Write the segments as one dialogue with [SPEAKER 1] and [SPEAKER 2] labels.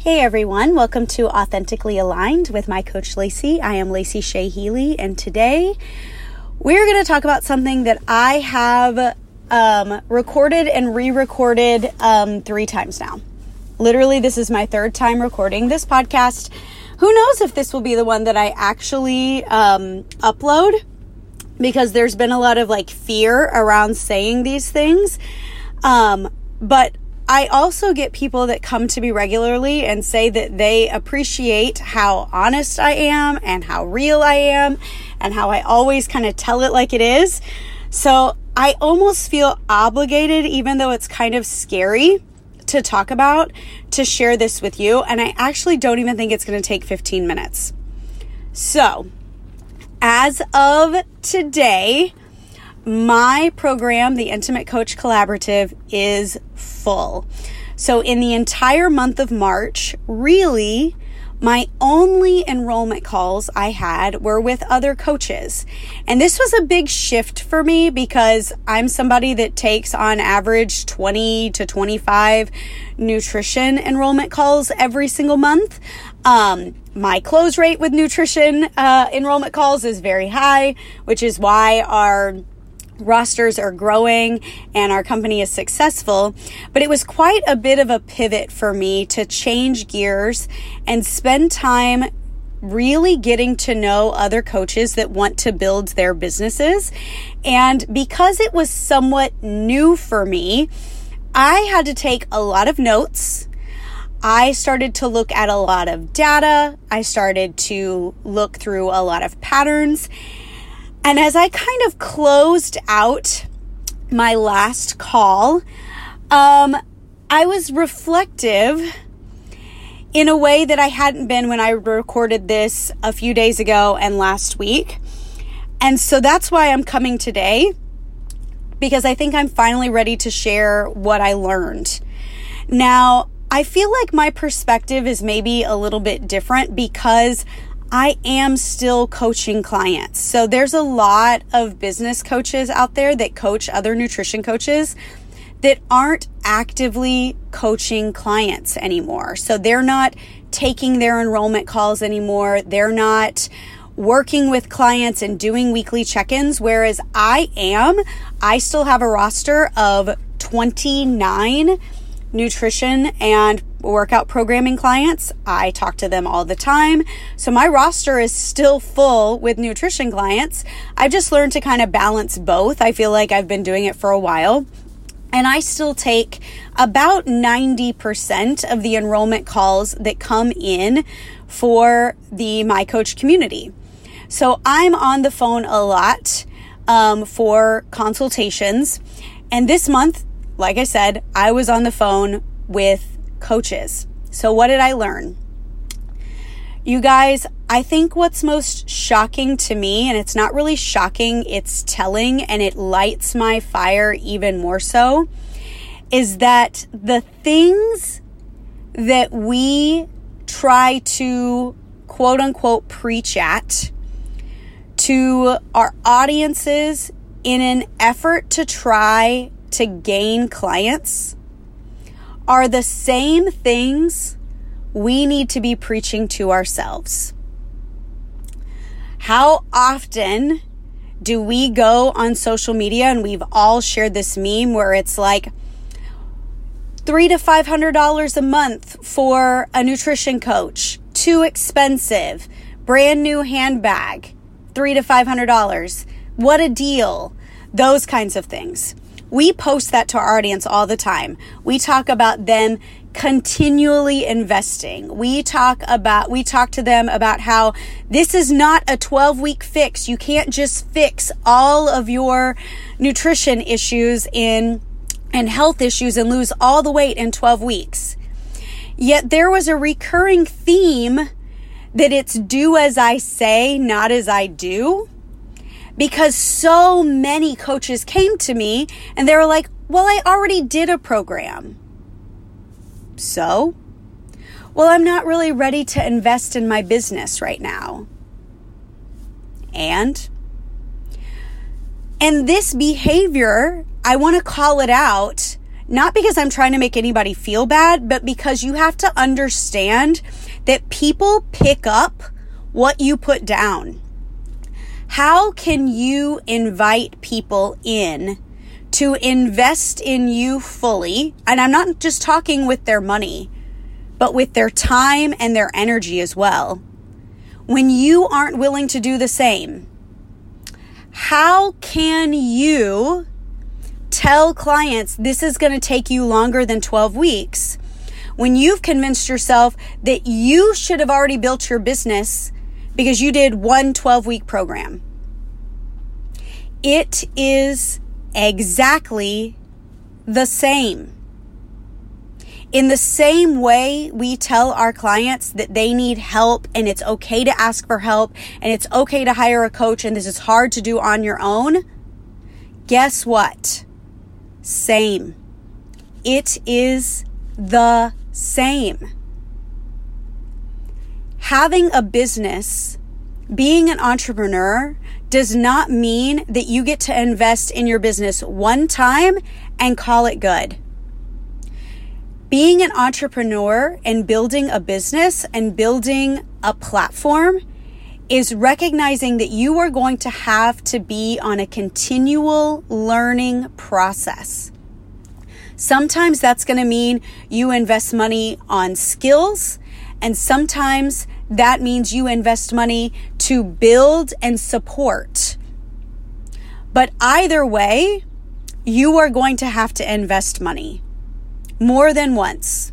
[SPEAKER 1] Hey everyone, welcome to Authentically Aligned with my coach Lacey. I am Lacey Shea Healy, and today we're going to talk about something that I have um, recorded and re recorded um, three times now. Literally, this is my third time recording this podcast. Who knows if this will be the one that I actually um, upload because there's been a lot of like fear around saying these things. Um, but I also get people that come to me regularly and say that they appreciate how honest I am and how real I am and how I always kind of tell it like it is. So I almost feel obligated, even though it's kind of scary to talk about, to share this with you. And I actually don't even think it's going to take 15 minutes. So, as of today, my program, the Intimate Coach Collaborative, is full. So, in the entire month of March, really, my only enrollment calls I had were with other coaches. And this was a big shift for me because I'm somebody that takes on average 20 to 25 nutrition enrollment calls every single month. Um, my close rate with nutrition uh, enrollment calls is very high, which is why our rosters are growing and our company is successful. But it was quite a bit of a pivot for me to change gears and spend time really getting to know other coaches that want to build their businesses. And because it was somewhat new for me, I had to take a lot of notes. I started to look at a lot of data. I started to look through a lot of patterns. And as I kind of closed out my last call, um, I was reflective in a way that I hadn't been when I recorded this a few days ago and last week. And so that's why I'm coming today because I think I'm finally ready to share what I learned. Now, I feel like my perspective is maybe a little bit different because I am still coaching clients. So there's a lot of business coaches out there that coach other nutrition coaches that aren't actively coaching clients anymore. So they're not taking their enrollment calls anymore. They're not working with clients and doing weekly check ins. Whereas I am, I still have a roster of 29 nutrition and workout programming clients. I talk to them all the time. So my roster is still full with nutrition clients. I've just learned to kind of balance both. I feel like I've been doing it for a while. And I still take about 90% of the enrollment calls that come in for the My Coach community. So I'm on the phone a lot um, for consultations. And this month, like I said, I was on the phone with coaches. So, what did I learn? You guys, I think what's most shocking to me, and it's not really shocking, it's telling, and it lights my fire even more so, is that the things that we try to quote unquote preach at to our audiences in an effort to try to gain clients are the same things we need to be preaching to ourselves. How often do we go on social media and we've all shared this meme where it's like three to five hundred dollars a month for a nutrition coach, too expensive, brand new handbag, three to five hundred dollars. What a deal. Those kinds of things. We post that to our audience all the time. We talk about them continually investing. We talk about, we talk to them about how this is not a 12 week fix. You can't just fix all of your nutrition issues in and health issues and lose all the weight in 12 weeks. Yet there was a recurring theme that it's do as I say, not as I do because so many coaches came to me and they were like, Well, I already did a program. So? Well, I'm not really ready to invest in my business right now. And? And this behavior, I want to call it out, not because I'm trying to make anybody feel bad, but because you have to understand that people pick up what you put down. How can you invite people in to invest in you fully? And I'm not just talking with their money, but with their time and their energy as well. When you aren't willing to do the same, how can you tell clients this is going to take you longer than 12 weeks when you've convinced yourself that you should have already built your business because you did one 12 week program. It is exactly the same. In the same way, we tell our clients that they need help and it's okay to ask for help and it's okay to hire a coach and this is hard to do on your own. Guess what? Same. It is the same. Having a business, being an entrepreneur, does not mean that you get to invest in your business one time and call it good. Being an entrepreneur and building a business and building a platform is recognizing that you are going to have to be on a continual learning process. Sometimes that's going to mean you invest money on skills, and sometimes that means you invest money to build and support. But either way, you are going to have to invest money more than once.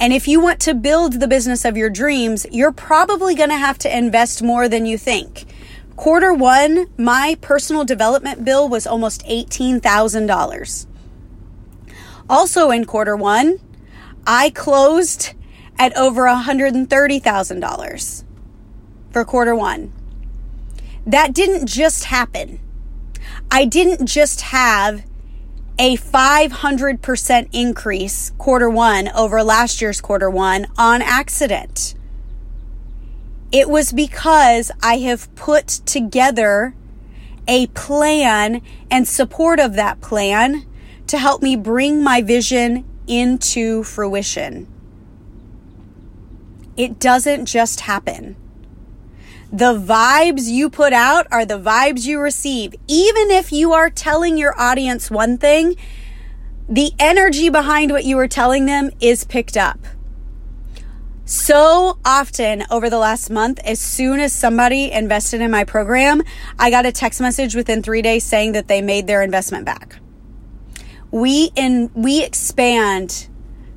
[SPEAKER 1] And if you want to build the business of your dreams, you're probably going to have to invest more than you think. Quarter one, my personal development bill was almost $18,000. Also in quarter one, I closed at over $130,000 for quarter one. That didn't just happen. I didn't just have a 500% increase quarter one over last year's quarter one on accident. It was because I have put together a plan and support of that plan to help me bring my vision into fruition. It doesn't just happen. The vibes you put out are the vibes you receive. Even if you are telling your audience one thing, the energy behind what you are telling them is picked up. So often over the last month, as soon as somebody invested in my program, I got a text message within three days saying that they made their investment back. We in, we expand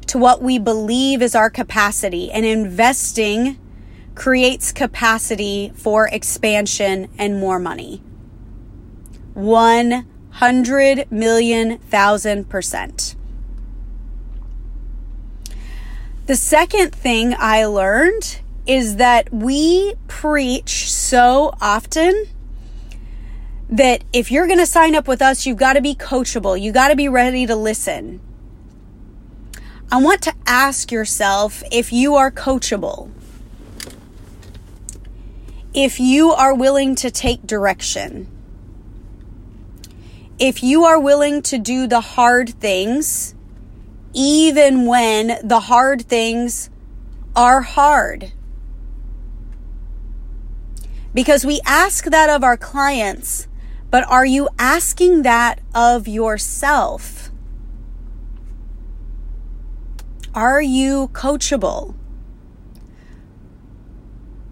[SPEAKER 1] to what we believe is our capacity and investing creates capacity for expansion and more money. 100 million thousand percent. The second thing I learned is that we preach so often that if you're going to sign up with us, you've got to be coachable. You got to be ready to listen. I want to ask yourself if you are coachable if you are willing to take direction, if you are willing to do the hard things, even when the hard things are hard. Because we ask that of our clients, but are you asking that of yourself? Are you coachable?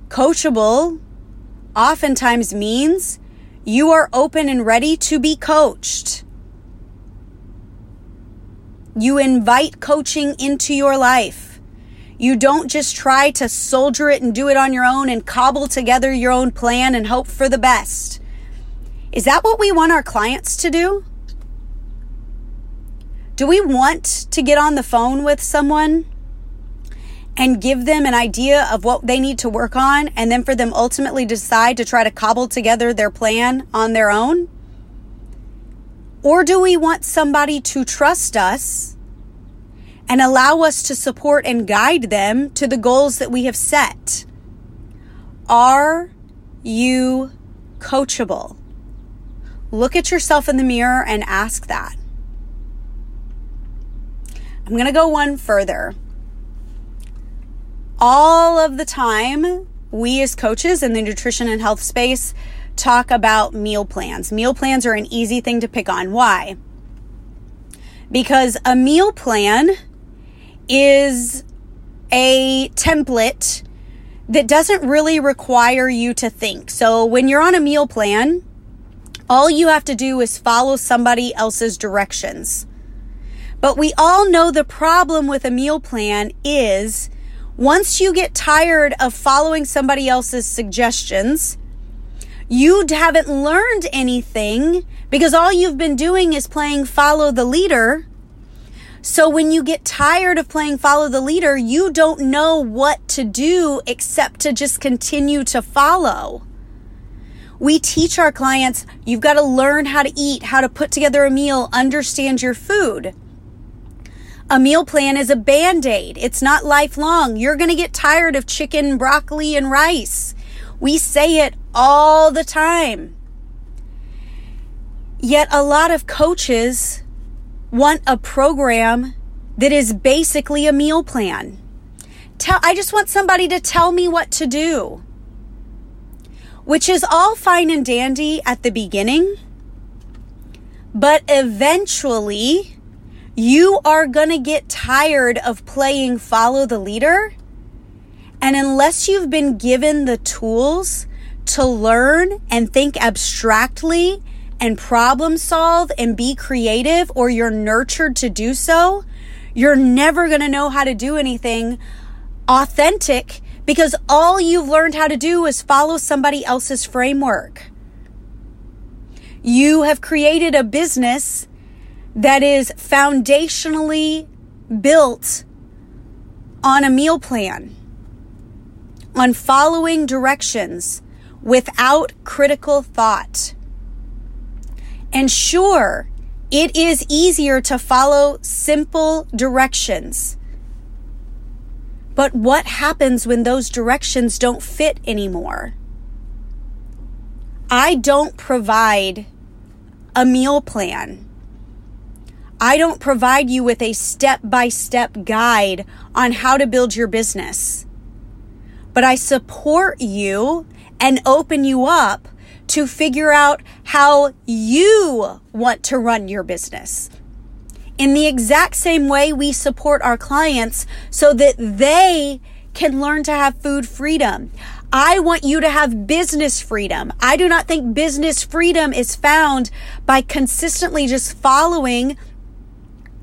[SPEAKER 1] Coachable oftentimes means you are open and ready to be coached. You invite coaching into your life. You don't just try to soldier it and do it on your own and cobble together your own plan and hope for the best. Is that what we want our clients to do? Do we want to get on the phone with someone and give them an idea of what they need to work on and then for them ultimately decide to try to cobble together their plan on their own? Or do we want somebody to trust us and allow us to support and guide them to the goals that we have set? Are you coachable? Look at yourself in the mirror and ask that. I'm going to go one further. All of the time, we as coaches in the nutrition and health space talk about meal plans. Meal plans are an easy thing to pick on. Why? Because a meal plan is a template that doesn't really require you to think. So when you're on a meal plan, all you have to do is follow somebody else's directions. But we all know the problem with a meal plan is once you get tired of following somebody else's suggestions, you haven't learned anything because all you've been doing is playing follow the leader. So when you get tired of playing follow the leader, you don't know what to do except to just continue to follow. We teach our clients, you've got to learn how to eat, how to put together a meal, understand your food. A meal plan is a band aid. It's not lifelong. You're going to get tired of chicken, broccoli, and rice. We say it all the time. Yet a lot of coaches want a program that is basically a meal plan. Tell, I just want somebody to tell me what to do which is all fine and dandy at the beginning. But eventually, you are going to get tired of playing follow the leader. And unless you've been given the tools to learn and think abstractly and problem solve and be creative, or you're nurtured to do so, you're never going to know how to do anything authentic because all you've learned how to do is follow somebody else's framework. You have created a business that is foundationally built on a meal plan, on following directions without critical thought. And sure, it is easier to follow simple directions but what happens when those directions don't fit anymore? I don't provide a meal plan. I don't provide you with a step by step guide on how to build your business. But I support you and open you up to figure out how you want to run your business in the exact same way we support our clients so that they can learn to have food freedom. I want you to have business freedom. I do not think business freedom is found by consistently just following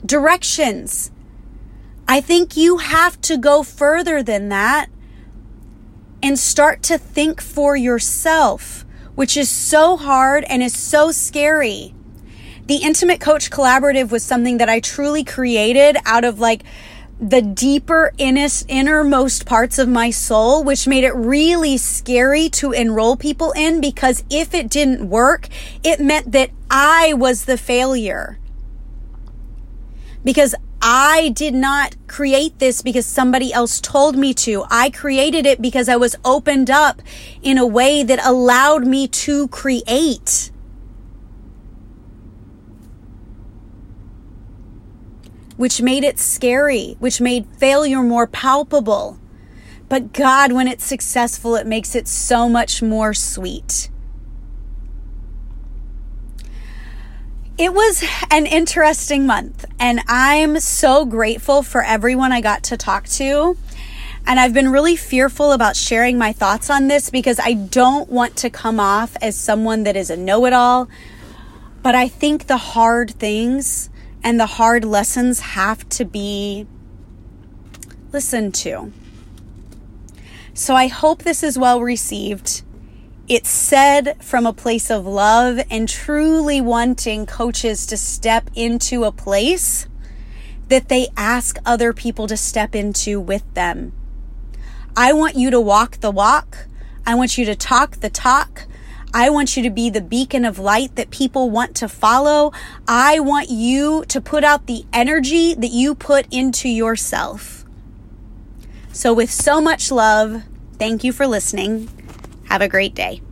[SPEAKER 1] directions. I think you have to go further than that and start to think for yourself, which is so hard and is so scary. The Intimate Coach Collaborative was something that I truly created out of like the deeper innermost parts of my soul, which made it really scary to enroll people in because if it didn't work, it meant that I was the failure. Because I did not create this because somebody else told me to. I created it because I was opened up in a way that allowed me to create. which made it scary, which made failure more palpable. But God, when it's successful, it makes it so much more sweet. It was an interesting month, and I'm so grateful for everyone I got to talk to. And I've been really fearful about sharing my thoughts on this because I don't want to come off as someone that is a know it all. But I think the hard things and the hard lessons have to be listened to. So I hope this is well received. It's said from a place of love and truly wanting coaches to step into a place that they ask other people to step into with them. I want you to walk the walk. I want you to talk the talk. I want you to be the beacon of light that people want to follow. I want you to put out the energy that you put into yourself. So, with so much love, thank you for listening. Have a great day.